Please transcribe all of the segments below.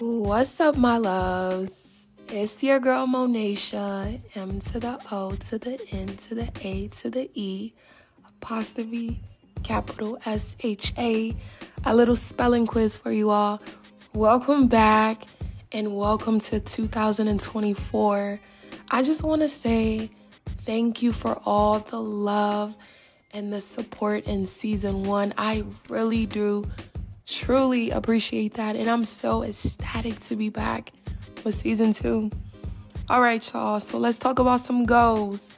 What's up, my loves? It's your girl Monae'Sha, M to the O to the N to the A to the E, apostrophe, capital S H A. A little spelling quiz for you all. Welcome back and welcome to 2024. I just want to say thank you for all the love and the support in season one. I really do truly appreciate that. And I'm so ecstatic to be back with season two. All right, y'all. So let's talk about some goals.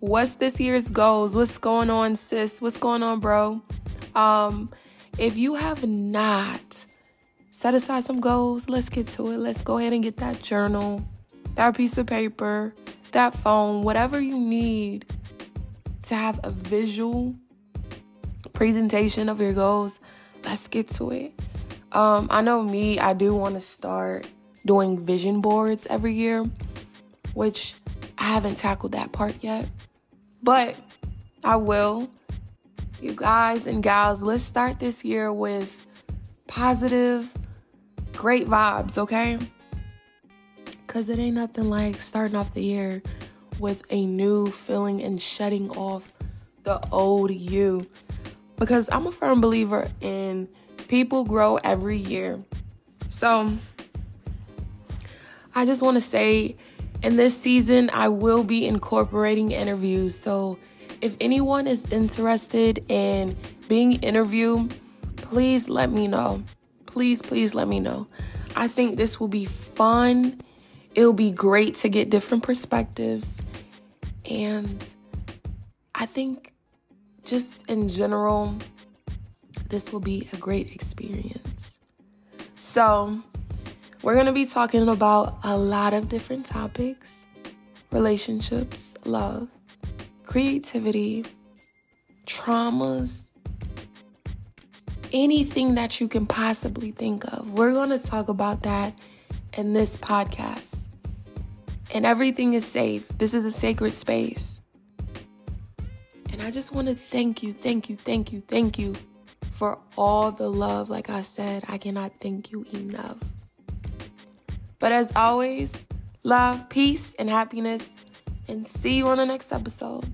What's this year's goals? What's going on, sis? What's going on, bro? Um, if you have not set aside some goals, let's get to it. Let's go ahead and get that journal, that piece of paper, that phone, whatever you need to have a visual presentation of your goals let's get to it. Um, I know me, I do want to start doing vision boards every year, which I haven't tackled that part yet, but I will. You guys and gals, let's start this year with positive, great vibes, okay? Because it ain't nothing like starting off the year with a new feeling and shutting off the old you because I'm a firm believer in people grow every year. So I just want to say in this season, I will be incorporating interviews. So if anyone is interested in being interviewed, please let me know. Please, please let me know. I think this will be fun. It'll be great to get different perspectives. And I think just in general, this will be a great experience. So, we're going to be talking about a lot of different topics relationships, love, creativity, traumas, anything that you can possibly think of. We're going to talk about that in this podcast. And everything is safe. This is a sacred space. And I just want to thank you, thank you, thank you, thank you for all the love. Like I said, I cannot thank you enough. But as always, love, peace, and happiness. And see you on the next episode.